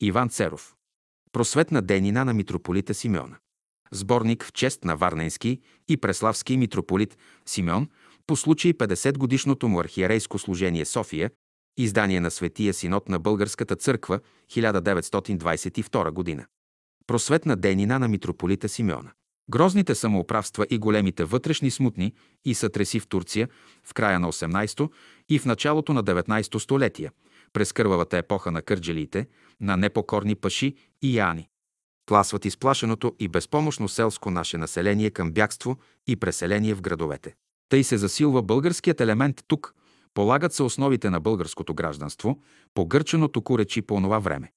Иван Церов. Просветна дейнина на митрополита Симеона. Сборник в чест на Варненски и Преславски митрополит Симеон по случай 50 годишното му архиерейско служение София, издание на Светия синод на Българската църква 1922 година. Просветна дейнина на митрополита Симеона. Грозните самоуправства и големите вътрешни смутни и сътреси в Турция в края на 18 и в началото на 19 столетия, през кървавата епоха на кърджелиите, на непокорни паши и яни. Тласват изплашеното и безпомощно селско наше население към бягство и преселение в градовете. Тъй се засилва българският елемент тук, полагат се основите на българското гражданство, погърченото куречи по онова време.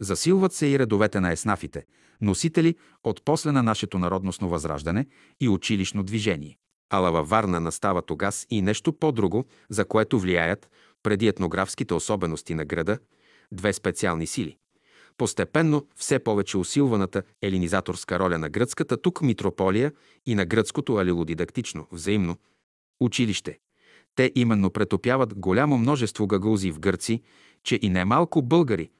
Засилват се и редовете на еснафите, носители от после на нашето народностно възраждане и училищно движение. Ала във Варна настава тогас и нещо по-друго, за което влияят, преди етнографските особености на града, две специални сили. Постепенно все повече усилваната елинизаторска роля на гръцката тук митрополия и на гръцкото алилодидактично, взаимно, училище. Те именно претопяват голямо множество гагаузи в гърци, че и немалко българи,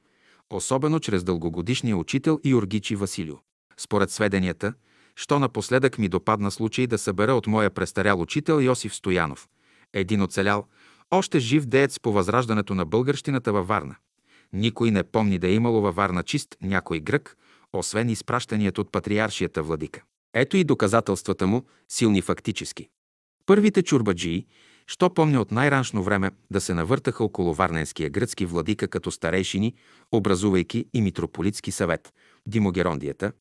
особено чрез дългогодишния учител Иоргичи Василио. Според сведенията, що напоследък ми допадна случай да събера от моя престарял учител Йосиф Стоянов, един оцелял, още жив деец по възраждането на българщината във Варна. Никой не помни да е имало във Варна чист някой грък, освен изпращаният от патриаршията владика. Ето и доказателствата му, силни фактически. Първите чурбаджии, що помня от най-раншно време да се навъртаха около Варненския гръцки владика като старейшини, образувайки и митрополитски съвет, Димогерондията,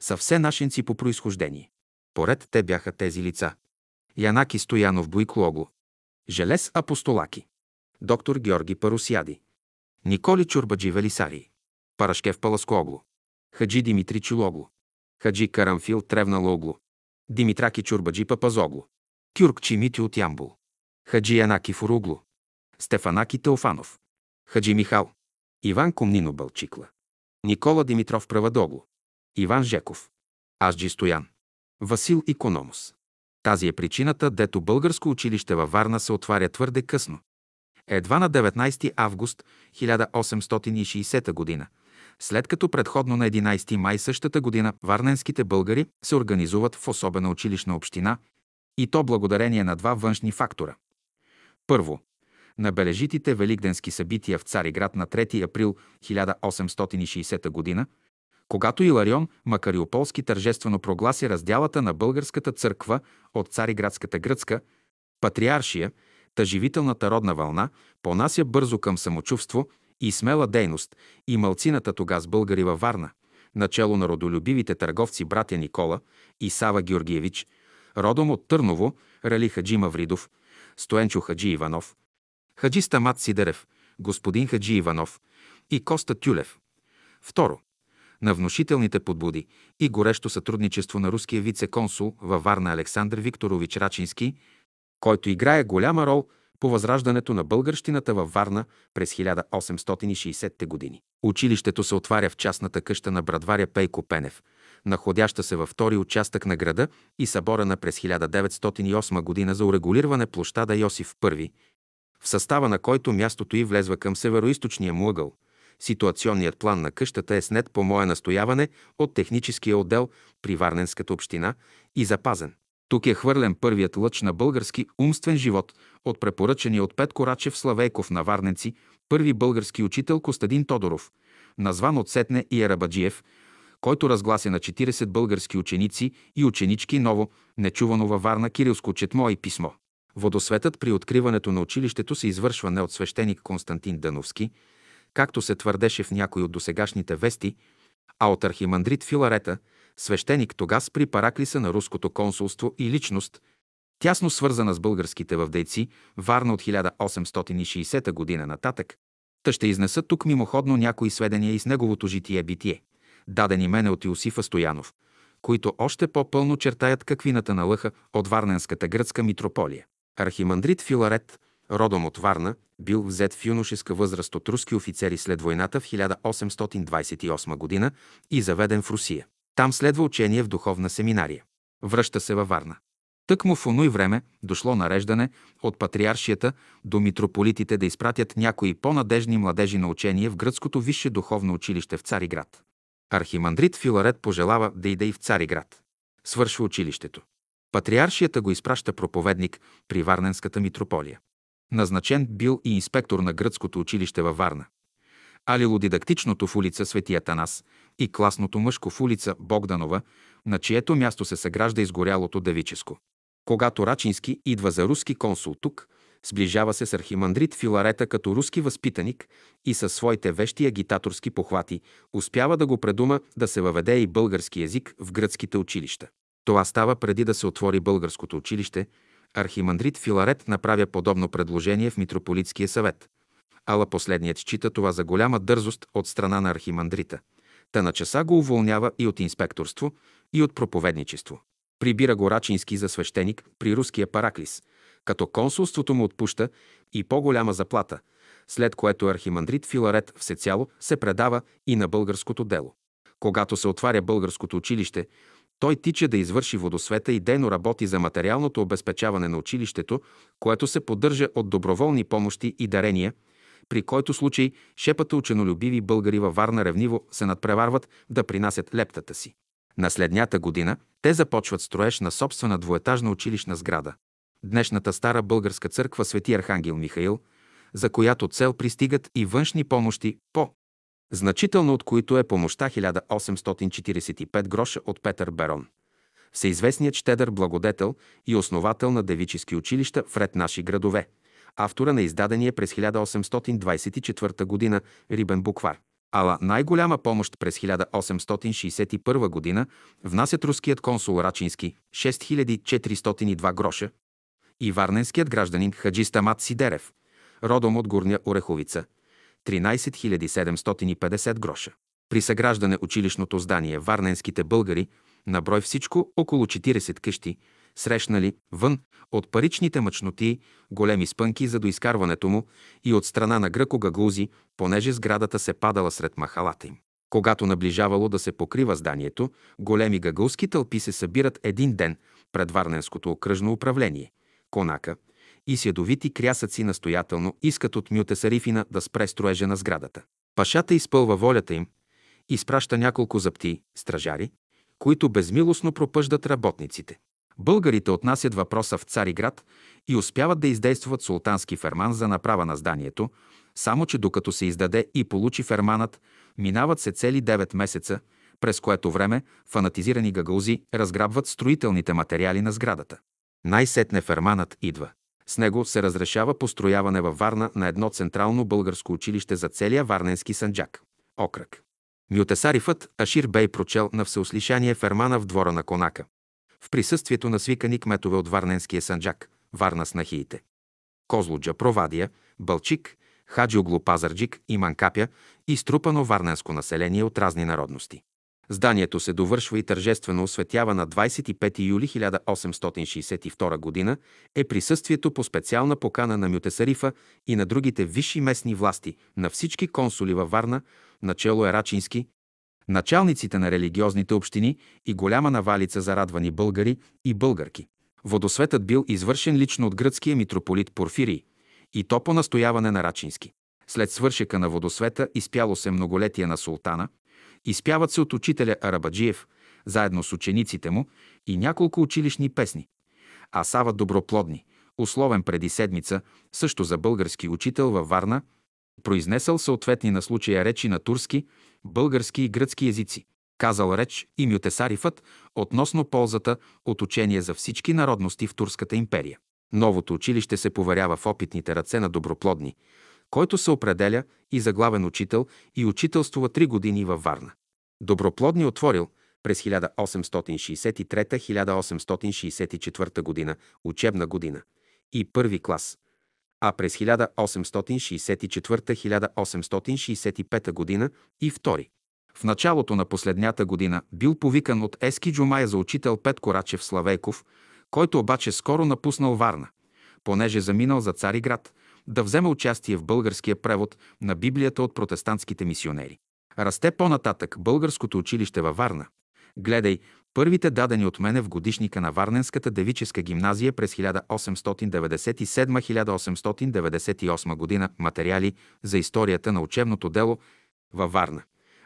са все нашинци по происхождение. Поред те бяха тези лица. Янаки Стоянов Бойклогло, Желес Апостолаки, доктор Георги Парусяди, Николи Чурбаджи Велисари, Парашкев Паласкогло, Хаджи Димитри Чулогло, Хаджи Карамфил Тревналогло, Димитраки Чурбаджи Папазогло, Кюрк Чимити от Ямбул, Хаджи Янаки Фуругло, Стефанаки Теофанов, Хаджи Михал, Иван Комнино Бълчикла, Никола Димитров Правадогло, Иван Жеков, Азджи Стоян, Васил Икономос. Тази е причината, дето българско училище във Варна се отваря твърде късно. Едва на 19 август 1860 г., след като предходно на 11 май същата година варненските българи се организуват в особена училищна община и то благодарение на два външни фактора. Първо, на бележитите великденски събития в Цариград на 3 април 1860 г., когато Иларион Макариополски тържествено прогласи разделата на българската църква от Цариградската гръцка, патриаршия, тъживителната родна вълна понася бързо към самочувство и смела дейност и малцината тогас българи във Варна, начало на родолюбивите търговци братя Никола и Сава Георгиевич, родом от Търново, Рали Хаджи Мавридов, Стоенчо Хаджи Иванов, Хаджи Стамат Сидерев, господин Хаджи Иванов и Коста Тюлев. Второ, на внушителните подбуди и горещо сътрудничество на руския вице-консул във Варна Александър Викторович Рачински, който играе голяма рол по възраждането на българщината във Варна през 1860-те години. Училището се отваря в частната къща на брадваря Пейко Пенев, находяща се във втори участък на града и съборена през 1908 година за урегулиране площада Йосиф I, в състава на който мястото й влезва към североизточния му ъгъл – Ситуационният план на къщата е снет по мое настояване от техническия отдел при Варненската община и запазен. Тук е хвърлен първият лъч на български умствен живот от препоръчения от Петко Рачев Славейков на Варненци, първи български учител Костадин Тодоров, назван от Сетне и Ерабаджиев, който разглася на 40 български ученици и ученички ново, нечувано във Варна кирилско четмо и писмо. Водосветът при откриването на училището се извършва не от свещеник Константин Дановски, както се твърдеше в някои от досегашните вести, а от архимандрит Филарета, свещеник тогас при параклиса на руското консулство и личност, тясно свързана с българските въвдейци, Варна от 1860 година нататък, та ще изнеса тук мимоходно някои сведения и с неговото житие-битие, дадени мене от Иосифа Стоянов, които още по-пълно чертаят каквината на лъха от Варненската гръцка митрополия. Архимандрит Филарет родом от Варна, бил взет в юношеска възраст от руски офицери след войната в 1828 година и заведен в Русия. Там следва учение в духовна семинария. Връща се във Варна. Тъкмо в оно и време дошло нареждане от патриаршията до митрополитите да изпратят някои по-надежни младежи на учение в гръцкото висше духовно училище в Цариград. Архимандрит Филарет пожелава да иде и в Цариград. Свършва училището. Патриаршията го изпраща проповедник при Варненската митрополия. Назначен бил и инспектор на гръцкото училище във Варна. Алилодидактичното в улица Свети Атанас и класното мъжко в улица Богданова, на чието място се съгражда изгорялото Девическо. Когато Рачински идва за руски консул тук, сближава се с архимандрит Филарета като руски възпитаник и със своите вещи агитаторски похвати успява да го предума да се въведе и български язик в гръцките училища. Това става преди да се отвори българското училище. Архимандрит Филарет направя подобно предложение в Митрополитския съвет. Ала последният счита това за голяма дързост от страна на архимандрита. Та на часа го уволнява и от инспекторство, и от проповедничество. Прибира го Рачински за свещеник при руския Параклис, като консулството му отпуща и по-голяма заплата, след което архимандрит Филарет всецяло се предава и на българското дело. Когато се отваря българското училище, той тича да извърши водосвета и дейно работи за материалното обезпечаване на училището, което се поддържа от доброволни помощи и дарения, при който случай шепата ученолюбиви българи във Варна ревниво се надпреварват да принасят лептата си. На следнята година те започват строеж на собствена двуетажна училищна сграда. Днешната стара българска църква Свети Архангел Михаил, за която цел пристигат и външни помощи по значително от които е помощта 1845 гроша от Петър Берон. Всеизвестният щедър благодетел и основател на девически училища в ред наши градове, автора на издадения през 1824 г. Рибен буквар. Ала най-голяма помощ през 1861 г. внасят руският консул Рачински 6402 гроша и варненският гражданин Хаджи Стамат Сидерев, родом от Горня Ореховица – 13 750 гроша. При съграждане училищното здание варненските българи, на брой всичко около 40 къщи, срещнали вън от паричните мъчноти големи спънки за доизкарването му и от страна на гръко-гагузи, понеже сградата се падала сред махалата им. Когато наближавало да се покрива зданието, големи гагулски тълпи се събират един ден пред Варненското окръжно управление, конака, и седовити крясъци настоятелно искат от Мютесарифина да спре строежа на сградата. Пашата изпълва волята им, изпраща няколко запти, стражари, които безмилостно пропъждат работниците. Българите отнасят въпроса в Цариград и успяват да издействат султански ферман за направа на зданието, само че докато се издаде и получи ферманът, минават се цели 9 месеца, през което време фанатизирани гагаузи разграбват строителните материали на сградата. Най-сетне ферманът идва. С него се разрешава построяване във Варна на едно централно българско училище за целия Варненски санджак. Окръг. Мютесарифът Ашир Бей прочел на всеослишание Фермана в двора на Конака. В присъствието на свикани кметове от Варненския санджак, Варна с нахиите. Козлуджа, Провадия, Бълчик, Хаджиоглу Пазарджик и Манкапя и струпано варненско население от разни народности. Зданието се довършва и тържествено осветява на 25 юли 1862 г. е присъствието по специална покана на Мютесарифа и на другите висши местни власти, на всички консули във Варна, начало е Рачински, началниците на религиозните общини и голяма навалица зарадвани българи и българки. Водосветът бил извършен лично от гръцкия митрополит Порфирий и то по настояване на Рачински. След свършека на водосвета изпяло се многолетие на султана – Изпяват се от учителя Арабаджиев, заедно с учениците му и няколко училищни песни. А Сава Доброплодни, условен преди седмица, също за български учител във Варна, произнесъл съответни на случая речи на турски, български и гръцки езици. Казал реч и Мютесарифът относно ползата от учение за всички народности в Турската империя. Новото училище се поверява в опитните ръце на Доброплодни, който се определя и за главен учител и учителствува три години във Варна. Доброплодни отворил през 1863-1864 година учебна година и първи клас, а през 1864-1865 година и втори. В началото на последнята година бил повикан от Ески Джумая за учител Петко Рачев Славейков, който обаче скоро напуснал Варна, понеже заминал за Цариград, да вземе участие в българския превод на Библията от протестантските мисионери. Расте по-нататък българското училище във Варна. Гледай Първите дадени от мене в годишника на Варненската девическа гимназия през 1897-1898 година материали за историята на учебното дело във Варна.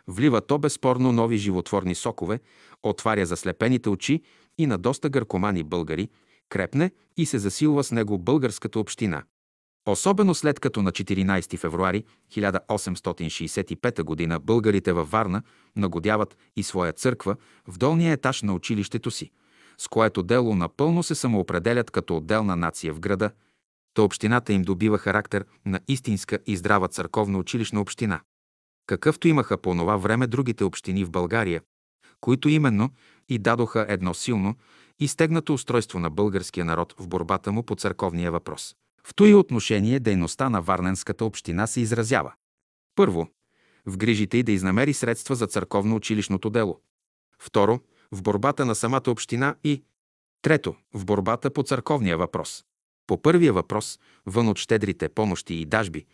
Влива то безспорно нови животворни сокове, отваря заслепените очи и на доста гъркомани българи, крепне и се засилва с него българската община. Особено след като на 14 февруари 1865 г. българите във Варна нагодяват и своя църква в долния етаж на училището си, с което дело напълно се самоопределят като отделна нация в града, то общината им добива характер на истинска и здрава църковна училищна община. Какъвто имаха по това време другите общини в България, които именно и дадоха едно силно и стегнато устройство на българския народ в борбата му по църковния въпрос. В този отношение дейността на Варненската община се изразява. Първо, в грижите й да изнамери средства за църковно-училищното дело. Второ, в борбата на самата община и Трето, в борбата по църковния въпрос. По първия въпрос, вън от щедрите помощи и дажби,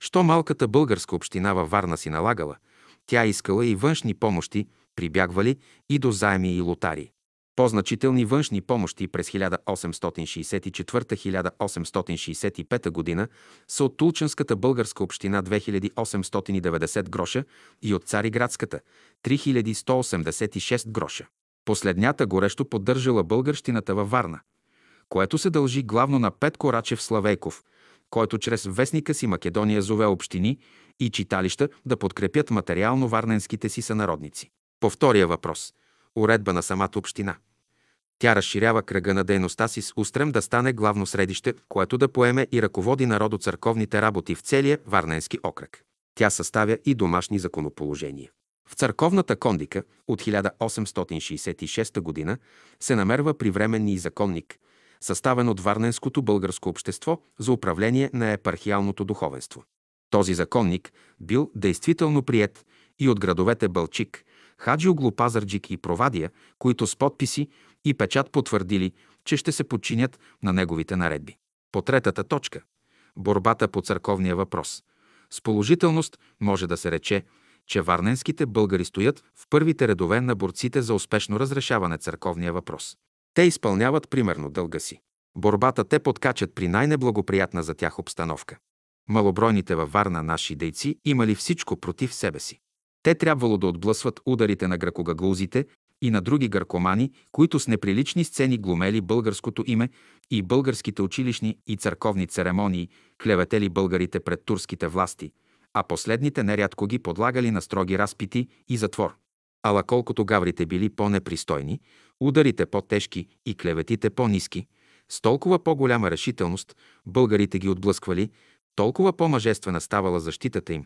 що малката българска община във Варна си налагала, тя искала и външни помощи, прибягвали и до заеми и лотари. По-значителни външни помощи през 1864-1865 г. са от Тулченската българска община 2890 гроша и от Цариградската 3186 гроша. Последнята горещо поддържала българщината във Варна, което се дължи главно на Петко Рачев Славейков, който чрез вестника си Македония зове общини и читалища да подкрепят материално варненските си сънародници. По втория въпрос – уредба на самата община. Тя разширява кръга на дейността си с устрем да стане главно средище, което да поеме и ръководи народоцърковните работи в целия Варненски окръг. Тя съставя и домашни законоположения. В църковната кондика от 1866 г. се намерва привременни законник, съставен от Варненското българско общество за управление на епархиалното духовенство. Този законник бил действително прият и от градовете Бълчик, Хаджиоглу, Пазарджик и Провадия, които с подписи и печат потвърдили, че ще се подчинят на неговите наредби. По третата точка – борбата по църковния въпрос. С положителност може да се рече, че варненските българи стоят в първите редове на борците за успешно разрешаване църковния въпрос. Те изпълняват примерно дълга си. Борбата те подкачат при най-неблагоприятна за тях обстановка. Малобройните във Варна наши дейци имали всичко против себе си. Те трябвало да отблъсват ударите на гракогаглузите и на други гъркомани, които с неприлични сцени глумели българското име и българските училищни и църковни церемонии, клеветели българите пред турските власти, а последните нерядко ги подлагали на строги разпити и затвор. Ала колкото гаврите били по-непристойни, ударите по-тежки и клеветите по-низки, с толкова по-голяма решителност българите ги отблъсквали, толкова по-мъжествена ставала защитата им,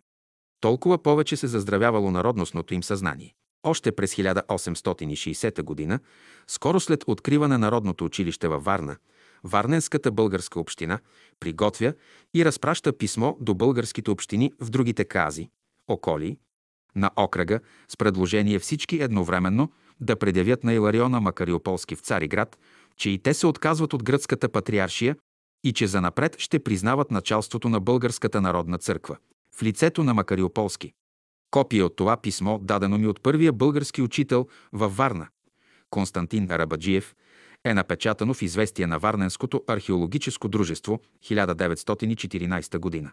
толкова повече се заздравявало народностното им съзнание. Още през 1860 г., скоро след откриване на Народното училище във Варна, Варненската българска община приготвя и разпраща писмо до българските общини в другите кази, околи, на окръга с предложение всички едновременно да предявят на Илариона Макариополски в Цариград, че и те се отказват от гръцката патриаршия и че занапред ще признават началството на Българската народна църква в лицето на Макариополски. Копия от това писмо, дадено ми от първия български учител във Варна, Константин Арабаджиев, е напечатано в известие на Варненското археологическо дружество 1914 година.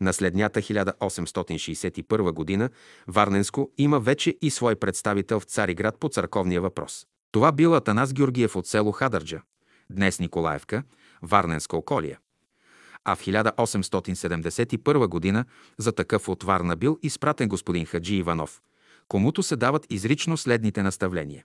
На следнята 1861 година Варненско има вече и свой представител в Цариград по църковния въпрос. Това бил Атанас Георгиев от село Хадърджа, днес Николаевка, Варненска околия а в 1871 година за такъв от Варна бил изпратен господин Хаджи Иванов, комуто се дават изрично следните наставления.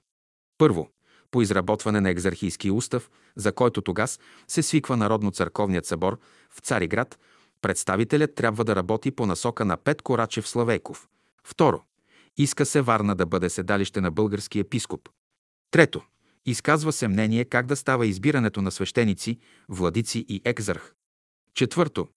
Първо, по изработване на екзархийски устав, за който тогас се свиква Народно-църковният събор в Цариград, представителят трябва да работи по насока на Пет Корачев Славейков. Второ, иска се Варна да бъде седалище на български епископ. Трето, изказва се мнение как да става избирането на свещеници, владици и екзарх. Четвърто,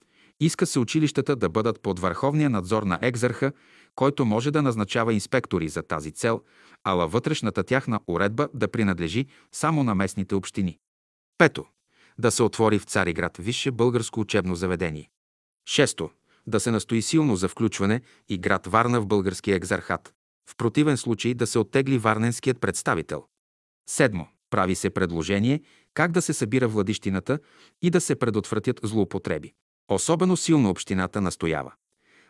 иска се училищата да бъдат под върховния надзор на екзарха, който може да назначава инспектори за тази цел, ала вътрешната тяхна уредба да принадлежи само на местните общини. Пето, да се отвори в Цариград висше българско учебно заведение. Шесто, да се настои силно за включване и град Варна в българския екзархат. В противен случай да се оттегли варненският представител. Седмо. Прави се предложение как да се събира владищината и да се предотвратят злоупотреби. Особено силно общината настоява.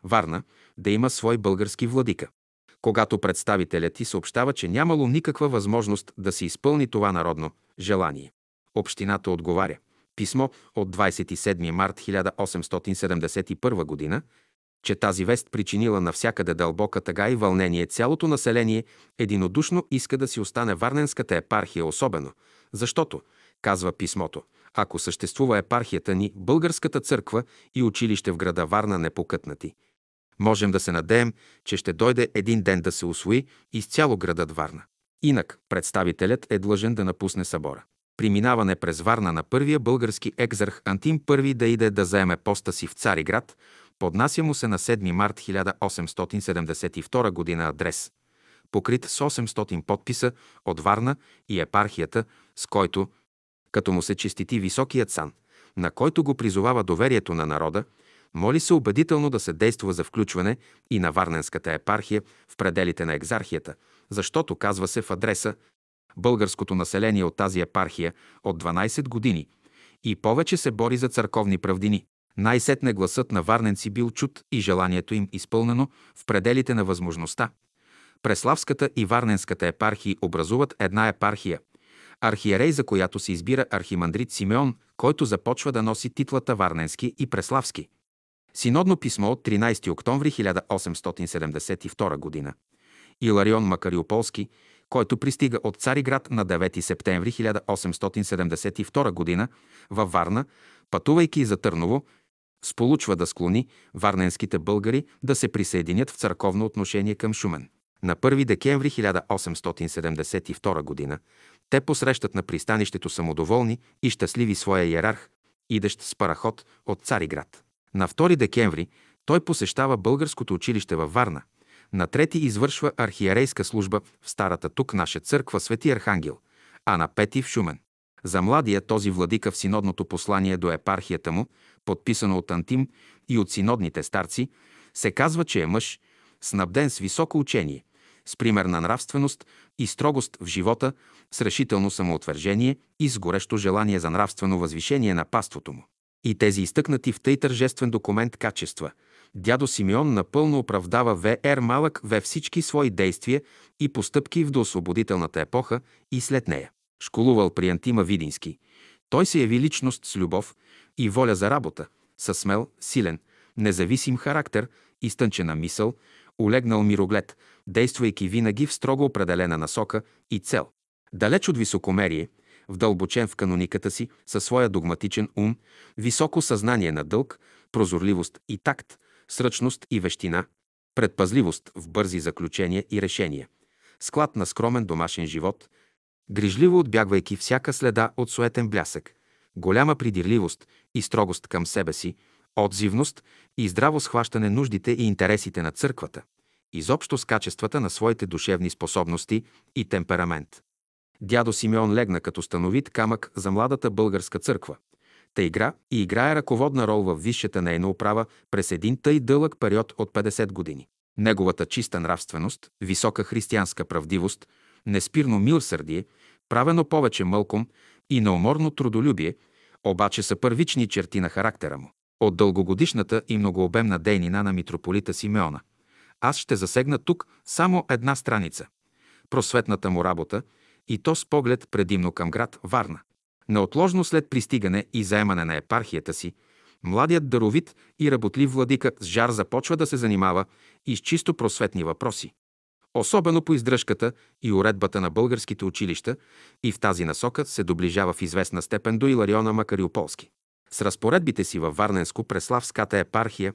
Варна да има свой български владика. Когато представителят ти съобщава, че нямало никаква възможност да се изпълни това народно желание. Общината отговаря. Писмо от 27 март 1871 г., че тази вест причинила навсякъде дълбока тъга и вълнение. Цялото население единодушно иска да си остане Варненската епархия особено, защото, казва писмото, ако съществува епархията ни, българската църква и училище в града Варна непокътнати. Можем да се надеем, че ще дойде един ден да се освои изцяло градът Варна. Инак представителят е длъжен да напусне събора. Преминаване през Варна на първия български екзарх Антим I да иде да заеме поста си в Цариград, поднася му се на 7 март 1872 г. адрес, покрит с 800 подписа от Варна и епархията, с който, като му се честити високият сан, на който го призовава доверието на народа, моли се убедително да се действа за включване и на Варненската епархия в пределите на екзархията, защото, казва се в адреса, българското население от тази епархия от 12 години и повече се бори за църковни правдини. Най-сетне гласът на варненци бил чут и желанието им изпълнено в пределите на възможността. Преславската и Варненската епархии образуват една епархия, архиерей, за която се избира архимандрит Симеон, който започва да носи титлата Варненски и Преславски. Синодно писмо от 13 октомври 1872 г. Иларион Макариополски, който пристига от Цариград на 9 септември 1872 г. във Варна, пътувайки за Търново, сполучва да склони варненските българи да се присъединят в църковно отношение към Шумен. На 1 декември 1872 г. те посрещат на пристанището самодоволни и щастливи своя иерарх, идещ с параход от Цариград. На 2 декември той посещава българското училище във Варна. На 3 извършва архиерейска служба в старата тук наша църква Свети Архангел, а на 5 в Шумен. За младия този владика в синодното послание до епархията му, подписано от Антим и от синодните старци, се казва, че е мъж, снабден с високо учение, с примерна нравственост и строгост в живота, с решително самоотвържение и с горещо желание за нравствено възвишение на паството му. И тези изтъкнати в тъй тържествен документ качества, дядо Симеон напълно оправдава В.Р. Малък във всички свои действия и постъпки в доосвободителната епоха и след нея. Школувал при Антима Видински. Той се яви личност с любов и воля за работа, със смел, силен, независим характер, изтънчена мисъл, улегнал мироглед, действайки винаги в строго определена насока и цел. Далеч от високомерие, вдълбочен в канониката си, със своя догматичен ум, високо съзнание на дълг, прозорливост и такт, сръчност и вещина, предпазливост в бързи заключения и решения, склад на скромен домашен живот, грижливо отбягвайки всяка следа от суетен блясък, голяма придирливост и строгост към себе си, отзивност и здраво схващане нуждите и интересите на църквата, изобщо с качествата на своите душевни способности и темперамент. Дядо Симеон легна като становит камък за младата българска църква. Та игра и играе ръководна рол в висшата нейна управа през един тъй дълъг период от 50 години. Неговата чиста нравственост, висока християнска правдивост, неспирно милсърдие, правено повече мълком и неуморно трудолюбие, обаче са първични черти на характера му. От дългогодишната и многообемна дейнина на митрополита Симеона. Аз ще засегна тук само една страница. Просветната му работа и то с поглед предимно към град Варна. Неотложно след пристигане и заемане на епархията си, младият даровит и работлив владика с жар започва да се занимава и с чисто просветни въпроси особено по издръжката и уредбата на българските училища и в тази насока се доближава в известна степен до Илариона Макариополски. С разпоредбите си във Варненско-Преславската епархия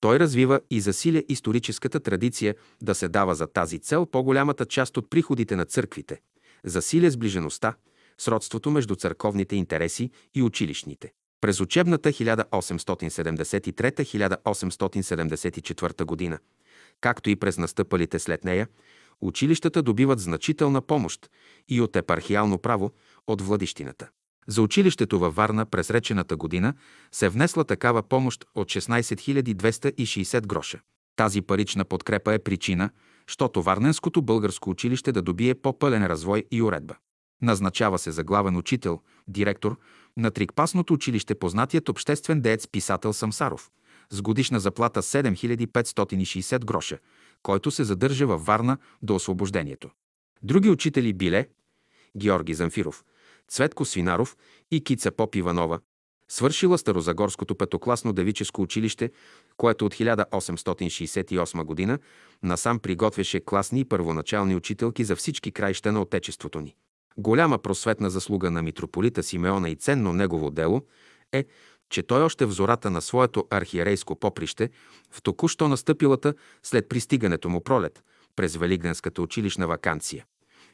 той развива и засиля историческата традиция да се дава за тази цел по-голямата част от приходите на църквите, засиля сближеността, сродството между църковните интереси и училищните. През учебната 1873-1874 година както и през настъпалите след нея, училищата добиват значителна помощ и от епархиално право от владищината. За училището във Варна през речената година се внесла такава помощ от 16 260 гроша. Тази парична подкрепа е причина, щото Варненското българско училище да добие по-пълен развой и уредба. Назначава се за главен учител, директор на Трикпасното училище познатият обществен деец писател Самсаров с годишна заплата 7560 гроша, който се задържа във Варна до освобождението. Други учители биле Георги Замфиров, Цветко Свинаров и Кица Поп Иванова, свършила Старозагорското петокласно девическо училище, което от 1868 г. насам приготвяше класни и първоначални учителки за всички краища на Отечеството ни. Голяма просветна заслуга на митрополита Симеона и ценно негово дело е, че той още в зората на своето архиерейско поприще, в току-що настъпилата след пристигането му пролет, през Великденската училищна вакансия,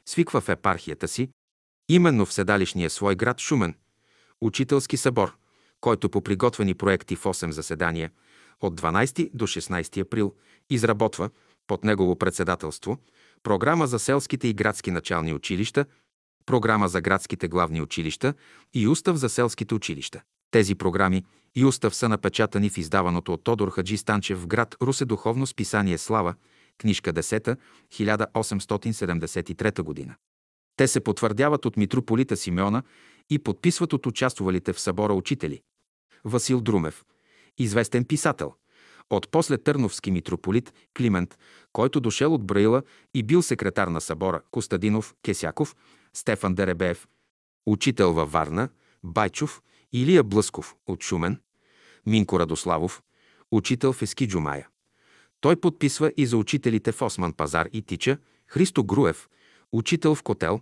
свиква в епархията си, именно в седалищния свой град Шумен, учителски събор, който по приготвени проекти в 8 заседания от 12 до 16 април изработва под негово председателство програма за селските и градски начални училища, програма за градските главни училища и устав за селските училища. Тези програми и устав са напечатани в издаваното от Тодор Хаджи Станчев в град Русе духовно списание Слава, книжка 10, 1873 година. Те се потвърдяват от митрополита Симеона и подписват от участвалите в събора учители. Васил Друмев, известен писател, от после Търновски митрополит Климент, който дошел от Браила и бил секретар на събора, Костадинов, Кесяков, Стефан Деребеев, учител във Варна, Байчов, Илия Блъсков от Шумен, Минко Радославов, учител в Ескиджумая. Той подписва и за учителите в Осман Пазар и Тича, Христо Груев, учител в Котел,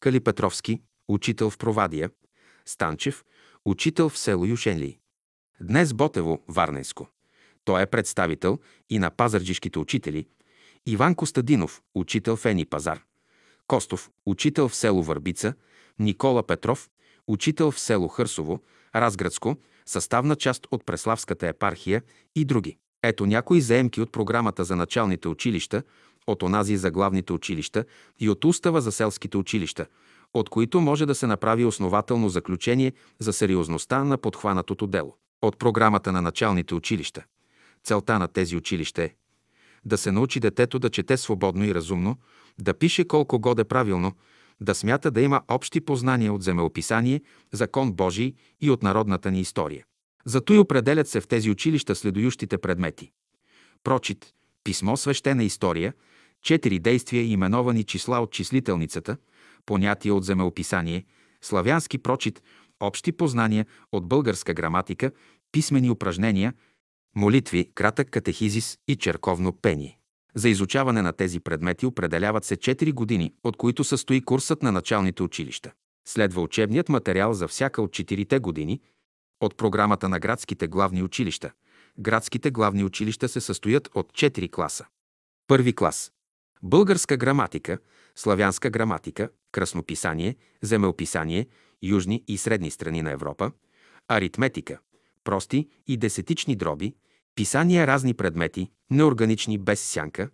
Кали Петровски, учител в Провадия, Станчев, учител в село Юшенли. Днес Ботево, Варненско. Той е представител и на пазарджишките учители. Иван Костадинов, учител в Ени Пазар. Костов, учител в село Върбица. Никола Петров, учител в село Хърсово, Разградско, съставна част от Преславската епархия и други. Ето някои заемки от програмата за началните училища, от онази за главните училища и от устава за селските училища, от които може да се направи основателно заключение за сериозността на подхванатото дело. От програмата на началните училища. Целта на тези училища е да се научи детето да чете свободно и разумно, да пише колко годе правилно, да смята да има общи познания от земеописание, закон Божий и от народната ни история. Зато и определят се в тези училища следующите предмети. Прочит, писмо свещена история, четири действия и именовани числа от числителницата, понятия от земеописание, славянски прочит, общи познания от българска граматика, писмени упражнения, молитви, кратък катехизис и черковно пение. За изучаване на тези предмети определяват се 4 години, от които състои курсът на началните училища. Следва учебният материал за всяка от 4 години от програмата на градските главни училища. Градските главни училища се състоят от 4 класа. Първи клас. Българска граматика, славянска граматика, краснописание, земеописание, южни и средни страни на Европа, аритметика, прости и десетични дроби, Писания разни предмети, неорганични без сянка,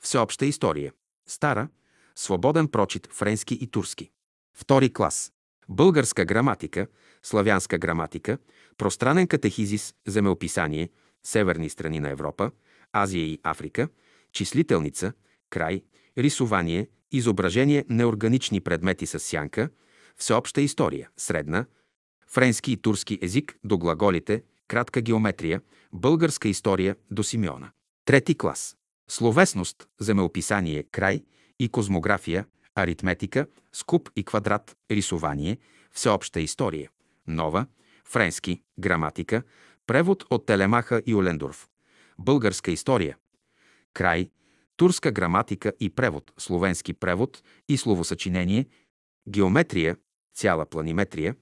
всеобща история, стара, свободен прочит, френски и турски. Втори клас. Българска граматика, славянска граматика, пространен катехизис, земеописание, северни страни на Европа, Азия и Африка, числителница, край, рисование, изображение неорганични предмети с сянка, всеобща история, средна, френски и турски език до глаголите, кратка геометрия, българска история до Симеона. Трети клас. Словесност, земеописание, край и козмография, аритметика, скуп и квадрат, рисование, всеобща история. Нова, френски, граматика, превод от Телемаха и Олендорф. Българска история. Край, турска граматика и превод, словенски превод и словосъчинение, геометрия, цяла планиметрия,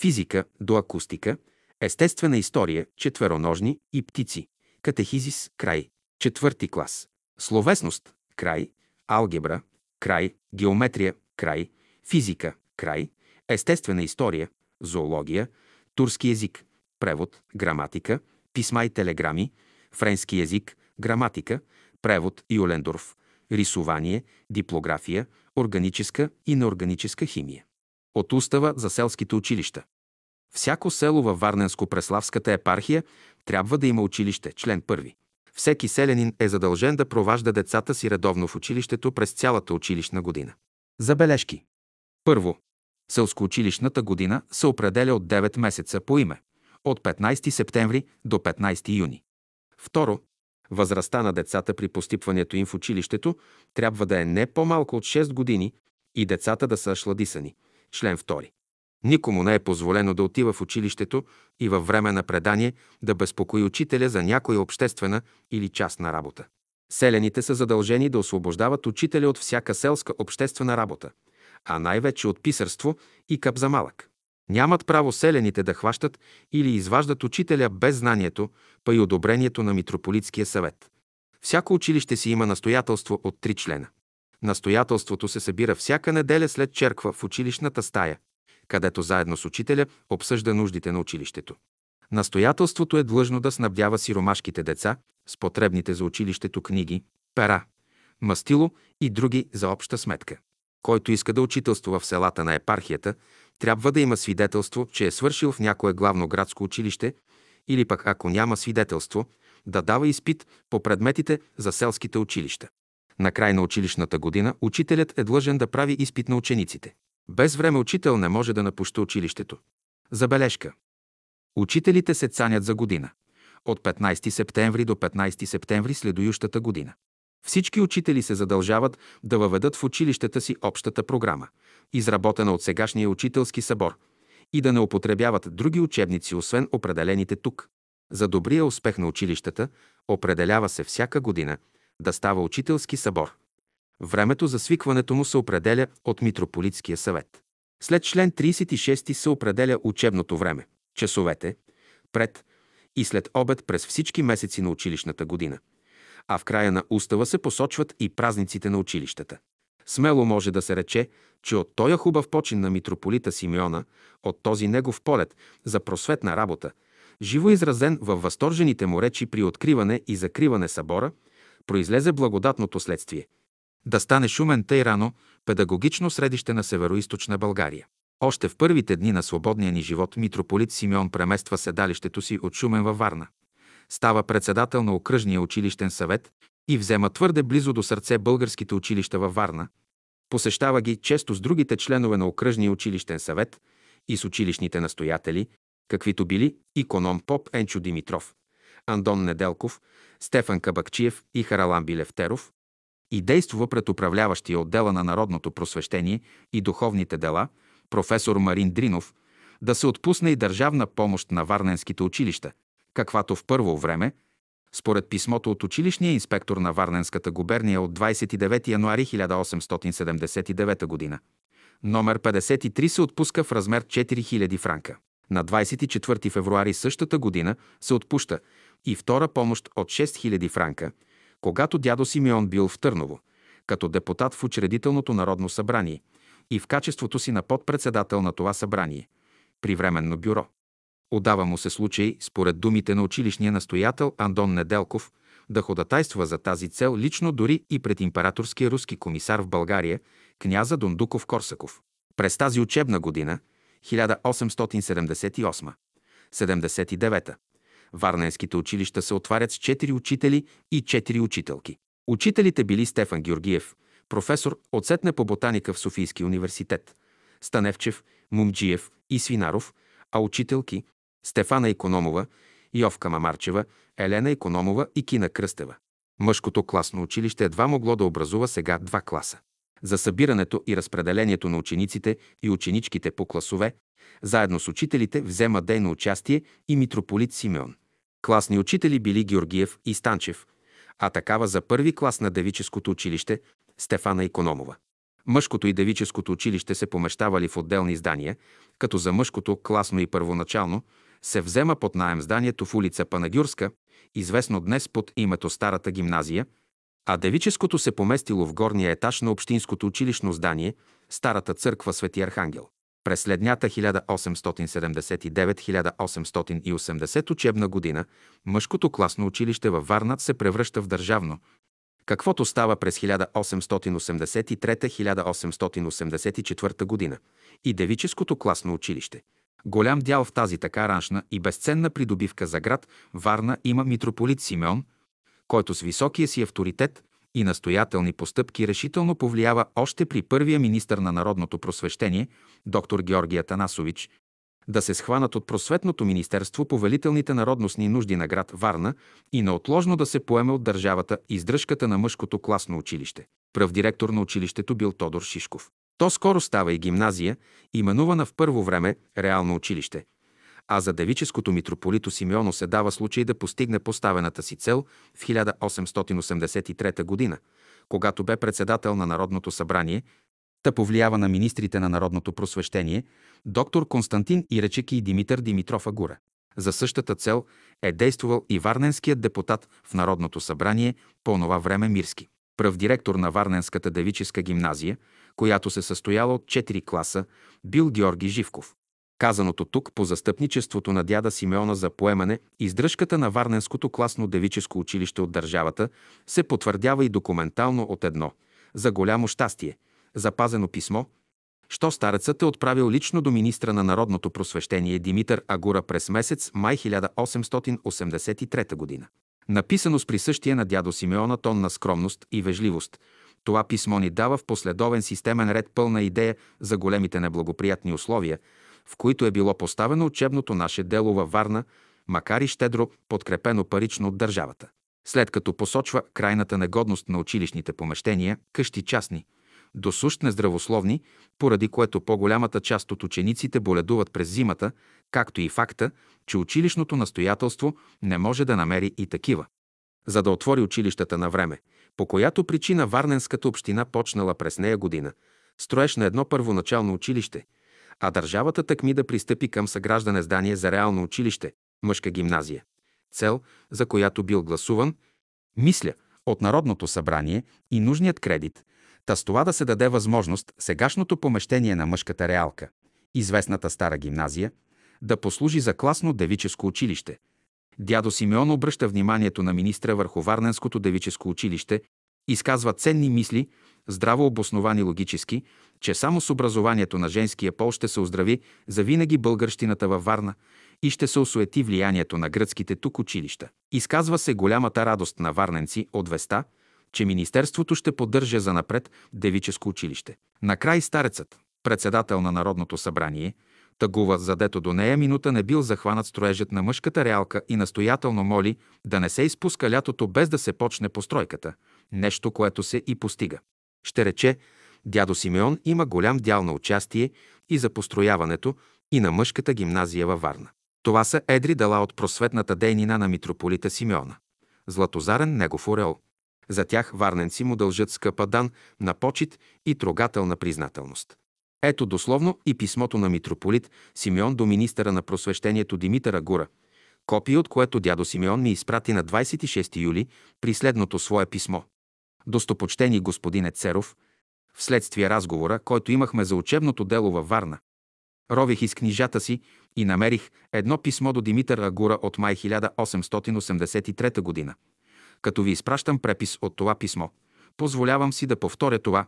физика до акустика, Естествена история, четвероножни и птици. Катехизис, край. Четвърти клас. Словесност, край. Алгебра, край. Геометрия, край. Физика, край. Естествена история, зоология, турски език, превод, граматика, писма и телеграми, френски език, граматика, превод и Олендорф, рисувание, диплография, органическа и неорганическа химия. От устава за селските училища. Всяко село във Варненско-Преславската епархия трябва да има училище, член първи. Всеки селянин е задължен да проважда децата си редовно в училището през цялата училищна година. Забележки. Първо. Селскоучилищната година се определя от 9 месеца по име – от 15 септември до 15 юни. Второ, възрастта на децата при постъпването им в училището трябва да е не по-малко от 6 години и децата да са шладисани. Член 2. Никому не е позволено да отива в училището и във време на предание да безпокои учителя за някоя обществена или частна работа. Селените са задължени да освобождават учителя от всяка селска обществена работа, а най-вече от писарство и капзамалък. Нямат право селените да хващат или изваждат учителя без знанието, па и одобрението на митрополитския съвет. Всяко училище си има настоятелство от три члена. Настоятелството се събира всяка неделя след черква в училищната стая, където заедно с учителя обсъжда нуждите на училището. Настоятелството е длъжно да снабдява сиромашките деца с потребните за училището книги, пера, мастило и други за обща сметка. Който иска да учителства в селата на епархията, трябва да има свидетелство, че е свършил в някое главно градско училище или пък ако няма свидетелство, да дава изпит по предметите за селските училища. На край на училищната година учителят е длъжен да прави изпит на учениците. Без време учител не може да напуща училището. Забележка. Учителите се цанят за година. От 15 септември до 15 септември следующата година. Всички учители се задължават да въведат в училищата си общата програма, изработена от сегашния учителски събор, и да не употребяват други учебници, освен определените тук. За добрия успех на училищата определява се всяка година да става учителски събор. Времето за свикването му се определя от Митрополитския съвет. След член 36 се определя учебното време, часовете, пред и след обед през всички месеци на училищната година. А в края на устава се посочват и празниците на училищата. Смело може да се рече, че от този хубав почин на митрополита Симеона, от този негов полет за просветна работа, живо изразен във възторжените му речи при откриване и закриване събора, произлезе благодатното следствие – да стане шумен тъй рано педагогично средище на североизточна България. Още в първите дни на свободния ни живот митрополит Симеон премества седалището си от Шумен във Варна. Става председател на окръжния училищен съвет и взема твърде близо до сърце българските училища във Варна. Посещава ги често с другите членове на окръжния училищен съвет и с училищните настоятели, каквито били иконом поп Енчо Димитров, Андон Неделков, Стефан Кабакчиев и Харалам Билевтеров, и действува пред управляващия отдела на народното просвещение и духовните дела, професор Марин Дринов, да се отпусне и държавна помощ на варненските училища, каквато в първо време, според писмото от училищния инспектор на Варненската губерния от 29 януари 1879 г. Номер 53 се отпуска в размер 4000 франка. На 24 февруари същата година се отпуща и втора помощ от 6000 франка – когато дядо Симеон бил в Търново, като депутат в учредителното народно събрание и в качеството си на подпредседател на това събрание, при временно бюро. Отдава му се случай, според думите на училищния настоятел Андон Неделков, да ходатайства за тази цел лично дори и пред императорския руски комисар в България, княза Дондуков Корсаков. През тази учебна година, 1878-79, Варненските училища се отварят с 4 учители и 4 учителки. Учителите били Стефан Георгиев, професор, отсетне по ботаника в Софийския университет, Станевчев, Мумджиев и Свинаров, а учителки Стефана Икономова, Йовка Мамарчева, Елена Икономова и Кина Кръстева. Мъжкото класно училище едва могло да образува сега два класа. За събирането и разпределението на учениците и ученичките по класове, заедно с учителите, взема дейно участие и митрополит Симеон. Класни учители били Георгиев и Станчев, а такава за първи клас на девическото училище Стефана Икономова. Мъжкото и девическото училище се помещавали в отделни здания, като за мъжкото класно и първоначално се взема под наем зданието в улица Панагюрска, известно днес под името Старата гимназия, а девическото се поместило в горния етаж на Общинското училищно здание, Старата църква Свети Архангел. През следнята 1879-1880 учебна година мъжкото класно училище във Варна се превръща в държавно, каквото става през 1883-1884 година и девическото класно училище. Голям дял в тази така раншна и безценна придобивка за град Варна има митрополит Симеон, който с високия си авторитет и настоятелни постъпки решително повлиява още при първия министър на народното просвещение, доктор Георгий Атанасович, да се схванат от просветното министерство повелителните народностни нужди на град Варна и неотложно да се поеме от държавата издръжката на мъжкото класно училище. Пръв директор на училището бил Тодор Шишков. То скоро става и гимназия, именувана в първо време реално училище, а за девическото митрополито Симеоно се дава случай да постигне поставената си цел в 1883 г., когато бе председател на Народното събрание, та повлиява на министрите на Народното просвещение, доктор Константин Иречеки и Димитър Димитров Агура. За същата цел е действувал и варненският депутат в Народното събрание по това време Мирски. Пръв директор на Варненската девическа гимназия, която се състояла от 4 класа, бил Георги Живков. Казаното тук по застъпничеството на дяда Симеона за поемане издръжката на Варненското класно девическо училище от държавата се потвърдява и документално от едно – за голямо щастие – запазено писмо, що старецът е отправил лично до министра на народното просвещение Димитър Агура през месец май 1883 г. Написано с присъщия на дядо Симеона тон на скромност и вежливост, това писмо ни дава в последовен системен ред пълна идея за големите неблагоприятни условия, в които е било поставено учебното наше дело във Варна, макар и щедро подкрепено парично от държавата. След като посочва крайната негодност на училищните помещения, къщи частни – досущ нездравословни, поради което по-голямата част от учениците боледуват през зимата, както и факта, че училищното настоятелство не може да намери и такива. За да отвори училищата на време, по която причина Варненската община почнала през нея година, строеж на едно първоначално училище, а държавата такми да пристъпи към съграждане здание за реално училище, мъжка гимназия. Цел, за която бил гласуван, мисля, от Народното събрание и нужният кредит, Та с това да се даде възможност сегашното помещение на мъжката реалка, известната стара гимназия, да послужи за класно девическо училище. Дядо Симеон обръща вниманието на министра върху Варненското девическо училище, изказва ценни мисли, здраво обосновани логически, че само с образованието на женския пол ще се оздрави за винаги българщината във Варна и ще се осуети влиянието на гръцките тук училища. Изказва се голямата радост на варненци от веста, че Министерството ще поддържа за напред девическо училище. Накрай старецът, председател на Народното събрание, тъгува, задето до нея минута не бил захванат строежът на мъжката реалка и настоятелно моли да не се изпуска лятото без да се почне постройката, нещо, което се и постига. Ще рече, дядо Симеон има голям дял на участие и за построяването и на мъжката гимназия във Варна. Това са едри дела от просветната дейнина на митрополита Симеона. Златозарен негов орел – за тях варненци му дължат скъпа дан на почет и трогателна признателност. Ето дословно и писмото на митрополит Симеон до министъра на просвещението Димитър Агура, копия от което дядо Симеон ми изпрати на 26 юли при следното свое писмо. Достопочтени господине Церов, вследствие разговора, който имахме за учебното дело във Варна, рових из книжата си и намерих едно писмо до Димитър Агура от май 1883 година като ви изпращам препис от това писмо. Позволявам си да повторя това,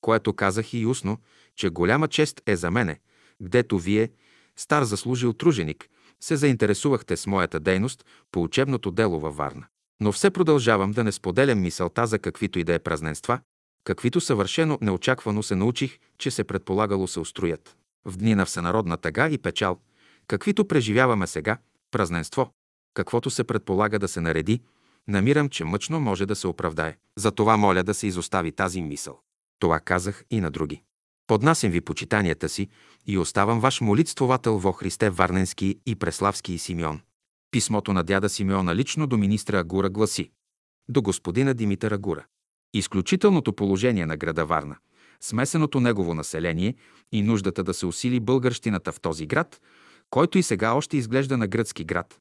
което казах и устно, че голяма чест е за мене, гдето вие, стар заслужил труженик, се заинтересувахте с моята дейност по учебното дело във Варна. Но все продължавам да не споделям мисълта за каквито и да е празненства, каквито съвършено неочаквано се научих, че се предполагало се устроят. В дни на всенародна тъга и печал, каквито преживяваме сега, празненство, каквото се предполага да се нареди, намирам, че мъчно може да се оправдае. Затова моля да се изостави тази мисъл. Това казах и на други. Поднасям ви почитанията си и оставам ваш молитствовател во Христе Варненски и Преславски и Симеон. Писмото на дяда Симеона лично до министра Агура гласи До господина Димитър Агура. Изключителното положение на града Варна, смесеното негово население и нуждата да се усили българщината в този град, който и сега още изглежда на гръцки град,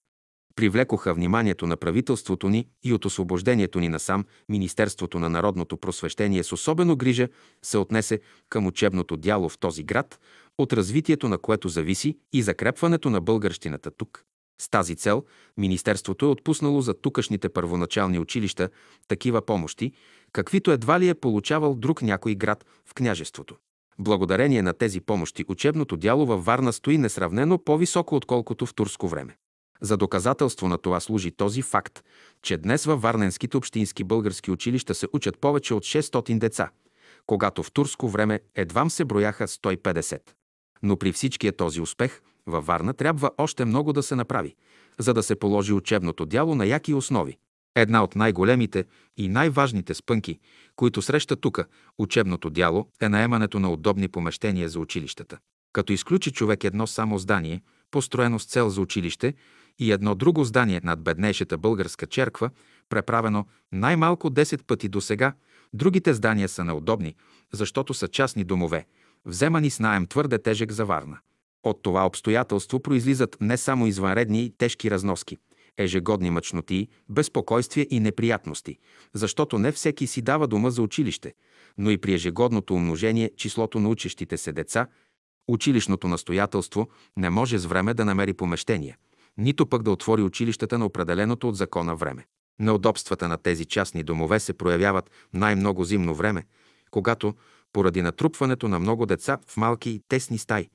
привлекоха вниманието на правителството ни и от освобождението ни насам Министерството на народното просвещение с особено грижа се отнесе към учебното дяло в този град, от развитието на което зависи и закрепването на българщината тук. С тази цел Министерството е отпуснало за тукашните първоначални училища такива помощи, каквито едва ли е получавал друг някой град в княжеството. Благодарение на тези помощи учебното дяло във Варна стои несравнено по-високо, отколкото в турско време. За доказателство на това служи този факт, че днес във Варненските общински български училища се учат повече от 600 деца, когато в турско време едвам се брояха 150. Но при всичкия този успех във Варна трябва още много да се направи, за да се положи учебното дяло на яки основи. Една от най-големите и най-важните спънки, които среща тук учебното дяло, е наемането на удобни помещения за училищата. Като изключи човек едно само здание, построено с цел за училище, и едно друго здание над беднейшата българска черква, преправено най-малко 10 пъти до сега, другите здания са неудобни, защото са частни домове, вземани с наем твърде тежък за Варна. От това обстоятелство произлизат не само извънредни и тежки разноски, ежегодни мъчноти, безпокойствия и неприятности, защото не всеки си дава дома за училище, но и при ежегодното умножение числото на учещите се деца, училищното настоятелство не може с време да намери помещения, нито пък да отвори училищата на определеното от закона време. Неудобствата на тези частни домове се проявяват най-много зимно време, когато, поради натрупването на много деца в малки и тесни стаи,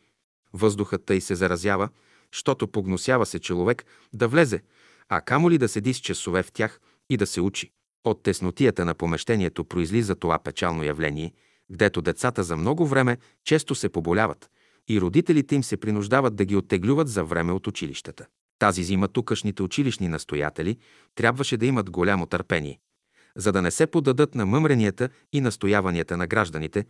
въздухът тъй се заразява, щото погносява се човек да влезе, а камо ли да седи с часове в тях и да се учи. От теснотията на помещението произлиза това печално явление, гдето децата за много време често се поболяват и родителите им се принуждават да ги оттеглюват за време от училищата. Тази зима тукашните училищни настоятели трябваше да имат голямо търпение, за да не се подадат на мъмренията и настояванията на гражданите,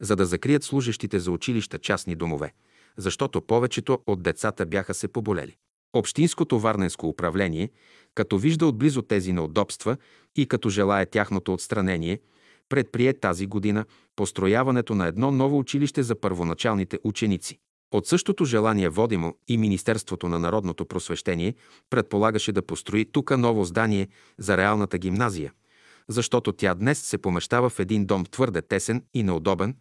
за да закрият служещите за училища частни домове, защото повечето от децата бяха се поболели. Общинското варненско управление, като вижда отблизо тези неудобства и като желая тяхното отстранение, предприе тази година построяването на едно ново училище за първоначалните ученици. От същото желание водимо и Министерството на народното просвещение предполагаше да построи тук ново здание за реалната гимназия, защото тя днес се помещава в един дом твърде тесен и неудобен,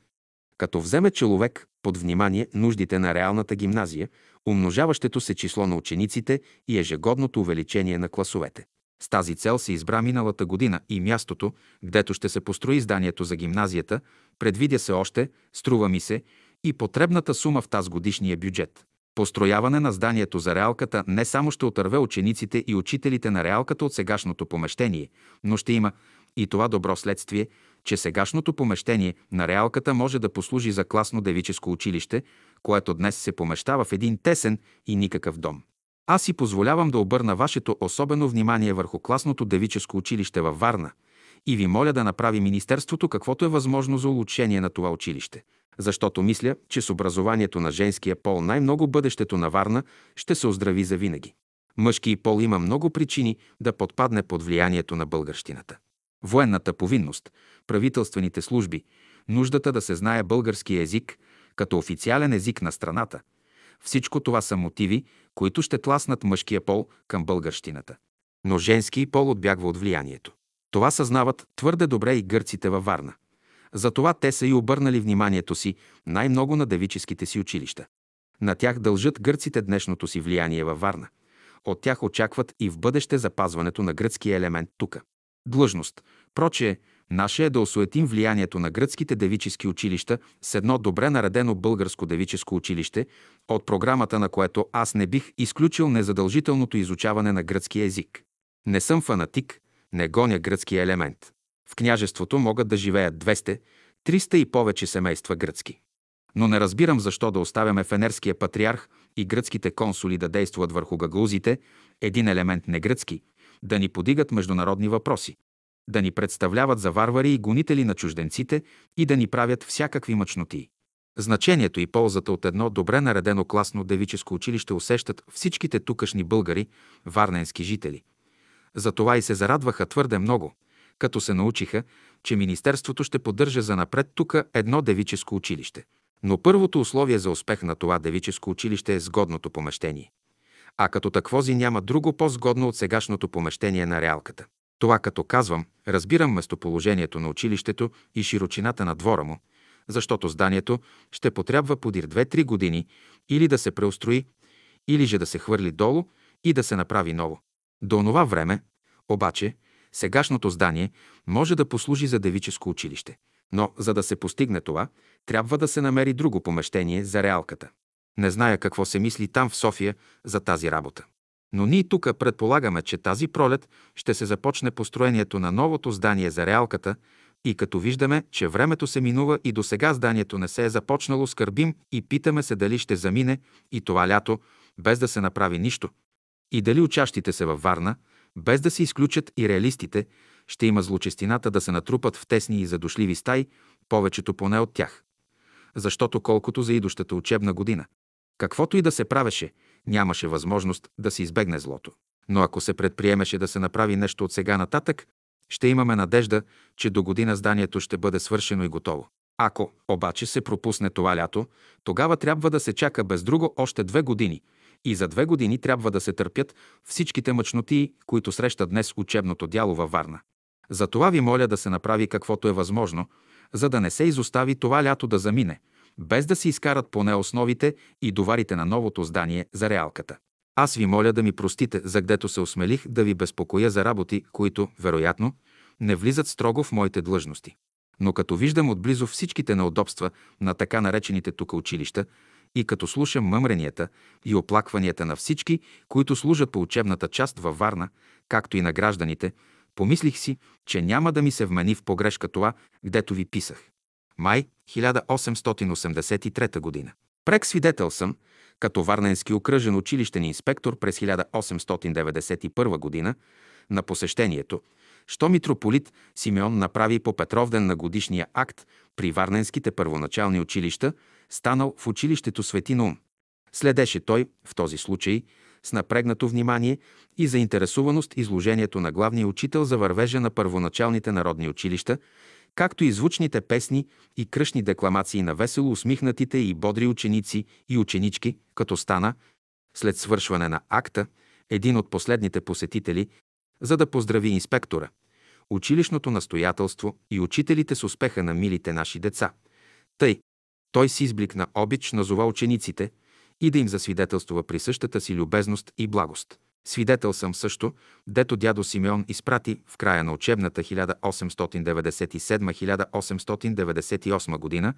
като вземе човек под внимание нуждите на реалната гимназия, умножаващето се число на учениците и ежегодното увеличение на класовете. С тази цел се избра миналата година и мястото, гдето ще се построи зданието за гимназията, предвидя се още, струва ми се, и потребната сума в тази годишния бюджет. Построяване на зданието за реалката не само ще отърве учениците и учителите на реалката от сегашното помещение, но ще има и това добро следствие, че сегашното помещение на реалката може да послужи за класно девическо училище, което днес се помещава в един тесен и никакъв дом. Аз си позволявам да обърна вашето особено внимание върху класното девическо училище във Варна и ви моля да направи Министерството каквото е възможно за улучшение на това училище. Защото мисля, че с образованието на женския пол най-много бъдещето на Варна ще се оздрави за винаги. Мъжки пол има много причини да подпадне под влиянието на българщината. Военната повинност, правителствените служби, нуждата да се знае български език като официален език на страната. Всичко това са мотиви, които ще тласнат мъжкия пол към българщината. Но женски пол отбягва от влиянието. Това съзнават твърде добре и гърците във Варна. Затова те са и обърнали вниманието си най-много на девическите си училища. На тях дължат гърците днешното си влияние във Варна. От тях очакват и в бъдеще запазването на гръцкия елемент тука. Длъжност. Проче, наше е да осуетим влиянието на гръцките девически училища с едно добре наредено българско девическо училище, от програмата на което аз не бих изключил незадължителното изучаване на гръцки език. Не съм фанатик, не гоня гръцкия елемент. В княжеството могат да живеят 200, 300 и повече семейства гръцки. Но не разбирам защо да оставяме фенерския патриарх и гръцките консули да действат върху гагаузите, един елемент негръцки, да ни подигат международни въпроси, да ни представляват за варвари и гонители на чужденците и да ни правят всякакви мъчноти. Значението и ползата от едно добре наредено класно девическо училище усещат всичките тукашни българи, варненски жители. Затова и се зарадваха твърде много, като се научиха, че Министерството ще поддържа за напред тук едно девическо училище. Но първото условие за успех на това девическо училище е сгодното помещение. А като таквози няма друго по-сгодно от сегашното помещение на реалката. Това като казвам, разбирам местоположението на училището и широчината на двора му, защото зданието ще потрябва подир 2-3 години или да се преустрои, или же да се хвърли долу и да се направи ново. До това време, обаче, сегашното здание може да послужи за девическо училище. Но, за да се постигне това, трябва да се намери друго помещение за реалката. Не зная какво се мисли там в София за тази работа. Но ние тук предполагаме, че тази пролет ще се започне построението на новото здание за реалката и като виждаме, че времето се минува и до сега зданието не се е започнало, скърбим и питаме се дали ще замине и това лято, без да се направи нищо. И дали учащите се във Варна, без да се изключат и реалистите, ще има злочестината да се натрупат в тесни и задушливи стаи, повечето поне от тях. Защото колкото за идущата учебна година, каквото и да се правеше, нямаше възможност да се избегне злото. Но ако се предприемеше да се направи нещо от сега нататък, ще имаме надежда, че до година зданието ще бъде свършено и готово. Ако обаче се пропусне това лято, тогава трябва да се чака без друго още две години и за две години трябва да се търпят всичките мъчноти, които среща днес учебното дяло във Варна. Затова ви моля да се направи каквото е възможно, за да не се изостави това лято да замине, без да се изкарат поне основите и доварите на новото здание за реалката. Аз ви моля да ми простите, за гдето се осмелих да ви безпокоя за работи, които, вероятно, не влизат строго в моите длъжности. Но като виждам отблизо всичките неудобства на така наречените тук училища и като слушам мъмренията и оплакванията на всички, които служат по учебната част във Варна, както и на гражданите, помислих си, че няма да ми се вмени в погрешка това, гдето ви писах. Май 1883 година. Прек свидетел съм, като Варненски окръжен училищен инспектор през 1891 година, на посещението, що митрополит Симеон направи по Петровден на годишния акт при Варненските първоначални училища, станал в училището Свети Наум. Следеше той, в този случай, с напрегнато внимание и заинтересуваност изложението на главния учител за вървежа на първоначалните народни училища, както и звучните песни и кръшни декламации на весело усмихнатите и бодри ученици и ученички, като стана, след свършване на акта, един от последните посетители, за да поздрави инспектора, училищното настоятелство и учителите с успеха на милите наши деца. Тъй, той си избликна обич, назова учениците и да им засвидетелствува присъщата си любезност и благост. Свидетел съм също, дето дядо Симеон изпрати в края на учебната 1897-1898 година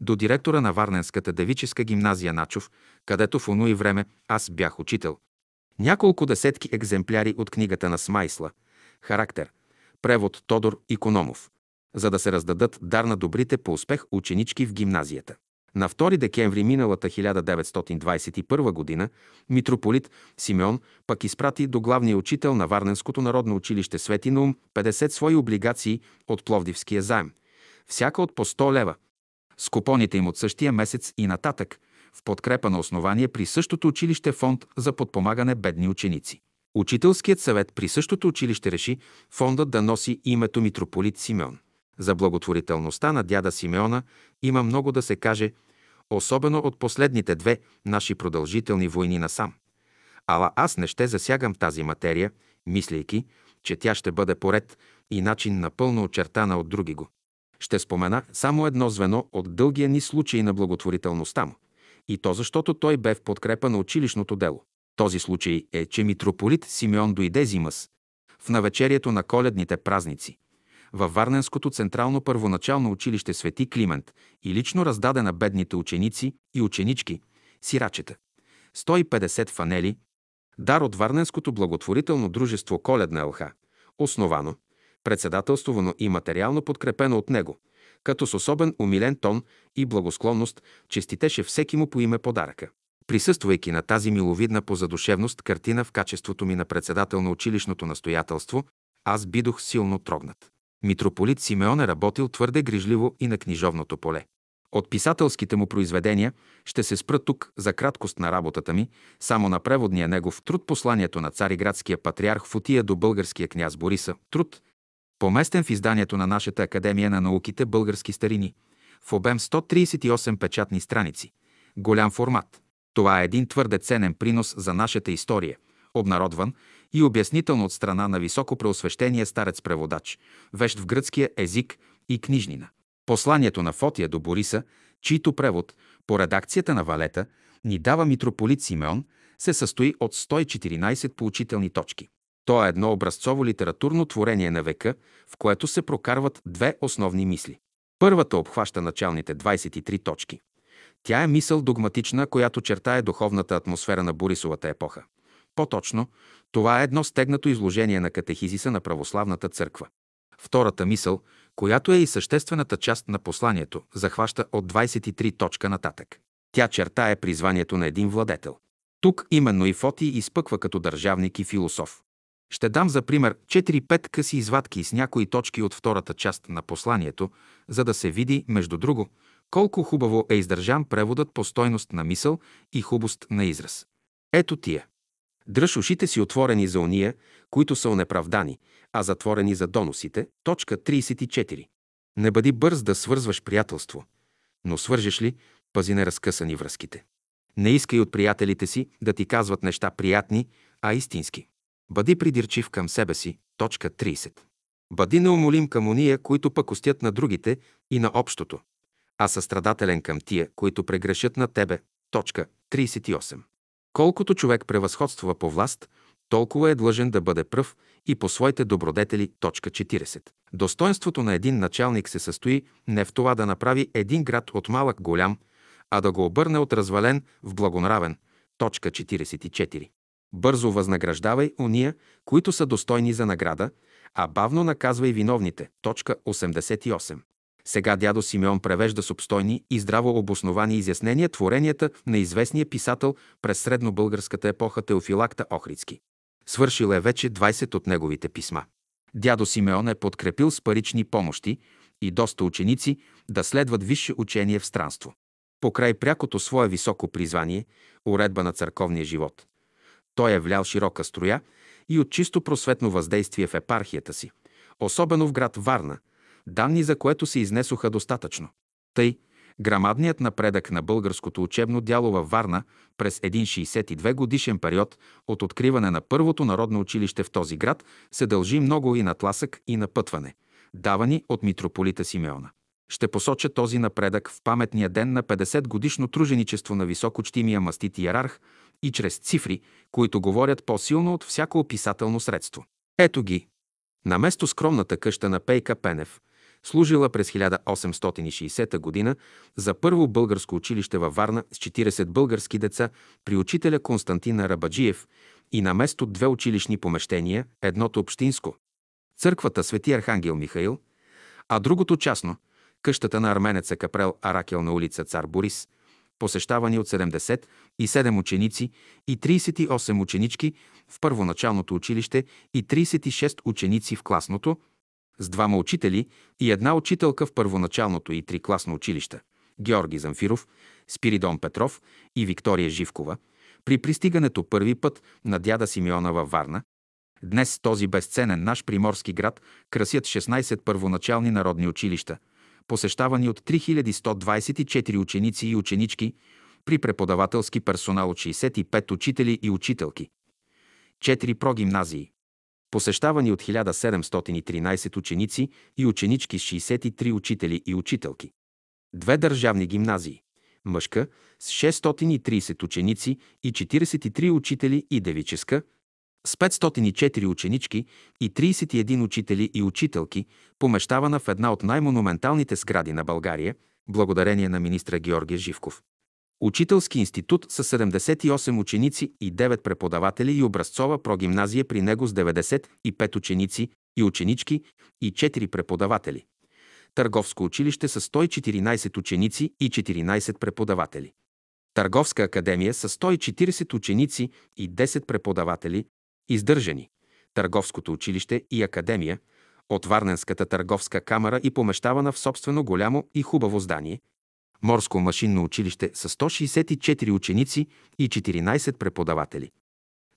до директора на Варненската девическа гимназия Начов, където в оно време аз бях учител. Няколко десетки екземпляри от книгата на Смайсла «Характер», превод Тодор Икономов, за да се раздадат дар на добрите по успех ученички в гимназията. На 2 декември миналата 1921 година митрополит Симеон пък изпрати до главния учител на Варненското народно училище Свети Наум 50 свои облигации от Пловдивския заем, всяка от по 100 лева, с купоните им от същия месец и нататък, в подкрепа на основание при същото училище фонд за подпомагане бедни ученици. Учителският съвет при същото училище реши фондът да носи името митрополит Симеон. За благотворителността на дяда Симеона има много да се каже, особено от последните две наши продължителни войни насам. Ала аз не ще засягам тази материя, мислейки, че тя ще бъде поред и начин напълно очертана от други го. Ще спомена само едно звено от дългия ни случай на благотворителността му. И то защото той бе в подкрепа на училищното дело. Този случай е, че митрополит Симеон дойде зимас в навечерието на коледните празници във Варненското централно първоначално училище Свети Климент и лично раздаде на бедните ученици и ученички, сирачета. 150 фанели, дар от Варненското благотворително дружество Коледна ЛХ, основано, председателствувано и материално подкрепено от него, като с особен умилен тон и благосклонност честитеше всеки му по име подаръка. Присъствайки на тази миловидна по задушевност картина в качеството ми на председател на училищното настоятелство, аз бидох силно трогнат. Митрополит Симеон е работил твърде грижливо и на книжовното поле. От писателските му произведения ще се спра тук за краткост на работата ми, само на преводния негов труд посланието на цариградския патриарх Футия до българския княз Бориса, труд, поместен в изданието на нашата Академия на науките Български старини, в обем 138 печатни страници, голям формат. Това е един твърде ценен принос за нашата история, обнародван и обяснително от страна на високо преосвещения старец преводач, вещ в гръцкия език и книжнина. Посланието на Фотия до Бориса, чийто превод по редакцията на Валета ни дава митрополит Симеон, се състои от 114 поучителни точки. То е едно образцово литературно творение на века, в което се прокарват две основни мисли. Първата обхваща началните 23 точки. Тя е мисъл догматична, която чертае духовната атмосфера на Борисовата епоха. По-точно, това е едно стегнато изложение на катехизиса на православната църква. Втората мисъл, която е и съществената част на посланието, захваща от 23 точка нататък. Тя чертае призванието на един владетел. Тук именно и Фоти изпъква като държавник и философ. Ще дам за пример 4-5 къси извадки с някои точки от втората част на посланието, за да се види, между друго, колко хубаво е издържан преводът по стойност на мисъл и хубост на израз. Ето тия. Дръж ушите си отворени за уния, които са онеправдани, а затворени за доносите. Точка 34. Не бъди бърз да свързваш приятелство, но свържеш ли, пази неразкъсани връзките. Не искай от приятелите си да ти казват неща приятни, а истински. Бъди придирчив към себе си. Точка 30. Бъди неумолим към уния, които пък устят на другите и на общото, а състрадателен към тия, които прегрешат на тебе. Точка 38. Колкото човек превъзходства по власт, толкова е длъжен да бъде пръв и по своите добродетели. Точка 40. Достоинството на един началник се състои не в това да направи един град от малък голям, а да го обърне от развален в благонравен. Точка 44. Бързо възнаграждавай уния, които са достойни за награда, а бавно наказвай виновните. Точка 88. Сега дядо Симеон превежда с обстойни и здраво обосновани изяснения творенията на известния писател през среднобългарската епоха Теофилакта Охридски. Свършил е вече 20 от неговите писма. Дядо Симеон е подкрепил с парични помощи и доста ученици да следват висше учение в странство. Покрай прякото свое високо призвание, уредба на църковния живот, той е влял широка строя и от чисто просветно въздействие в епархията си, особено в град Варна, данни за което се изнесоха достатъчно. Тъй, грамадният напредък на българското учебно дяло във Варна през един 62 годишен период от откриване на първото народно училище в този град се дължи много и на тласък и на пътване, давани от митрополита Симеона. Ще посоча този напредък в паметния ден на 50 годишно труженичество на високочтимия мастит иерарх и чрез цифри, които говорят по-силно от всяко описателно средство. Ето ги. На место скромната къща на Пейка Пенев, служила през 1860 г. за първо българско училище във Варна с 40 български деца при учителя Константина Рабаджиев и на место две училищни помещения, едното общинско, църквата Свети Архангел Михаил, а другото частно, къщата на арменеца Капрел Аракел на улица Цар Борис, посещавани от 77 ученици и 38 ученички в първоначалното училище и 36 ученици в класното, с двама учители и една учителка в първоначалното и трикласно училище – Георги Замфиров, Спиридон Петров и Виктория Живкова, при пристигането първи път на дяда Симеона във Варна, Днес този безценен наш приморски град красят 16 първоначални народни училища, посещавани от 3124 ученици и ученички, при преподавателски персонал от 65 учители и учителки, 4 прогимназии, посещавани от 1713 ученици и ученички с 63 учители и учителки, две държавни гимназии, мъжка с 630 ученици и 43 учители и девическа – с 504 ученички и 31 учители и учителки, помещавана в една от най-монументалните сгради на България, благодарение на министра Георгия Живков. Учителски институт с 78 ученици и 9 преподаватели и образцова прогимназия при него с 95 ученици и ученички и 4 преподаватели. Търговско училище с 114 ученици и 14 преподаватели. Търговска академия с 140 ученици и 10 преподаватели, Издържани Търговското училище и академия от Варненската търговска камера и помещавана в собствено голямо и хубаво здание, Морско машинно училище с 164 ученици и 14 преподаватели.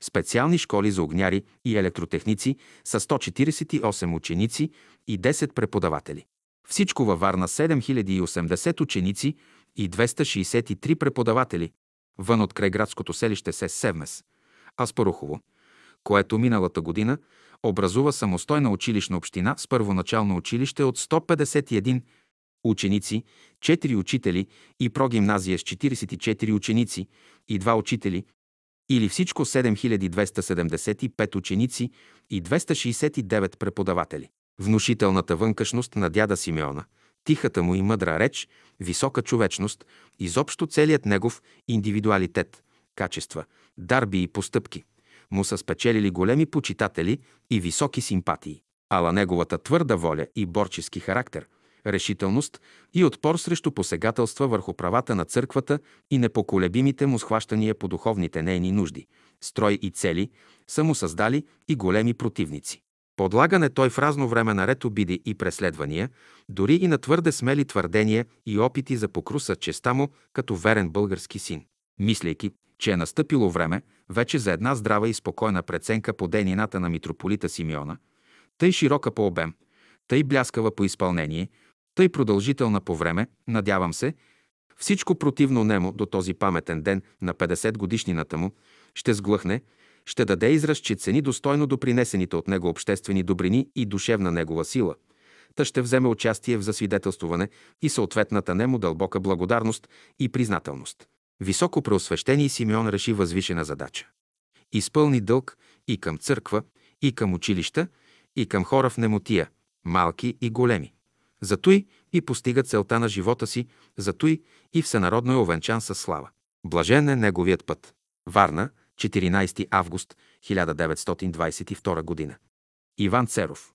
Специални школи за огняри и електротехници с 148 ученици и 10 преподаватели. Всичко във Варна 7080 ученици и 263 преподаватели, вън от крайградското селище се Севмес, Аспарухово, което миналата година образува самостойна училищна община с първоначално училище от 151 ученици, 4 учители и прогимназия с 44 ученици и 2 учители, или всичко 7275 ученици и 269 преподаватели. Внушителната вънкашност на дяда Симеона, тихата му и мъдра реч, висока човечност, изобщо целият негов индивидуалитет, качества, дарби и постъпки – му са спечелили големи почитатели и високи симпатии. Ала неговата твърда воля и борчески характер, решителност и отпор срещу посегателства върху правата на църквата и непоколебимите му схващания по духовните нейни нужди, строй и цели са му създали и големи противници. Подлагане той в разно време наред обиди и преследвания, дори и на твърде смели твърдения и опити за покруса честа му като верен български син. Мислейки, че е настъпило време вече за една здрава и спокойна преценка по дейнината на митрополита Симеона, тъй широка по обем, тъй бляскава по изпълнение, тъй продължителна по време, надявам се, всичко противно немо до този паметен ден на 50 годишнината му ще сглъхне, ще даде израз, че цени достойно допринесените от него обществени добрини и душевна негова сила. Та ще вземе участие в засвидетелствуване и съответната нему дълбока благодарност и признателност. Високо преосвещение Симеон реши възвишена задача. Изпълни дълг и към църква, и към училища, и към хора в немотия, малки и големи. Затой и постига целта на живота си, затой и всенародно е овенчан със слава. Блажен е неговият път. Варна, 14 август 1922 г. Иван Церов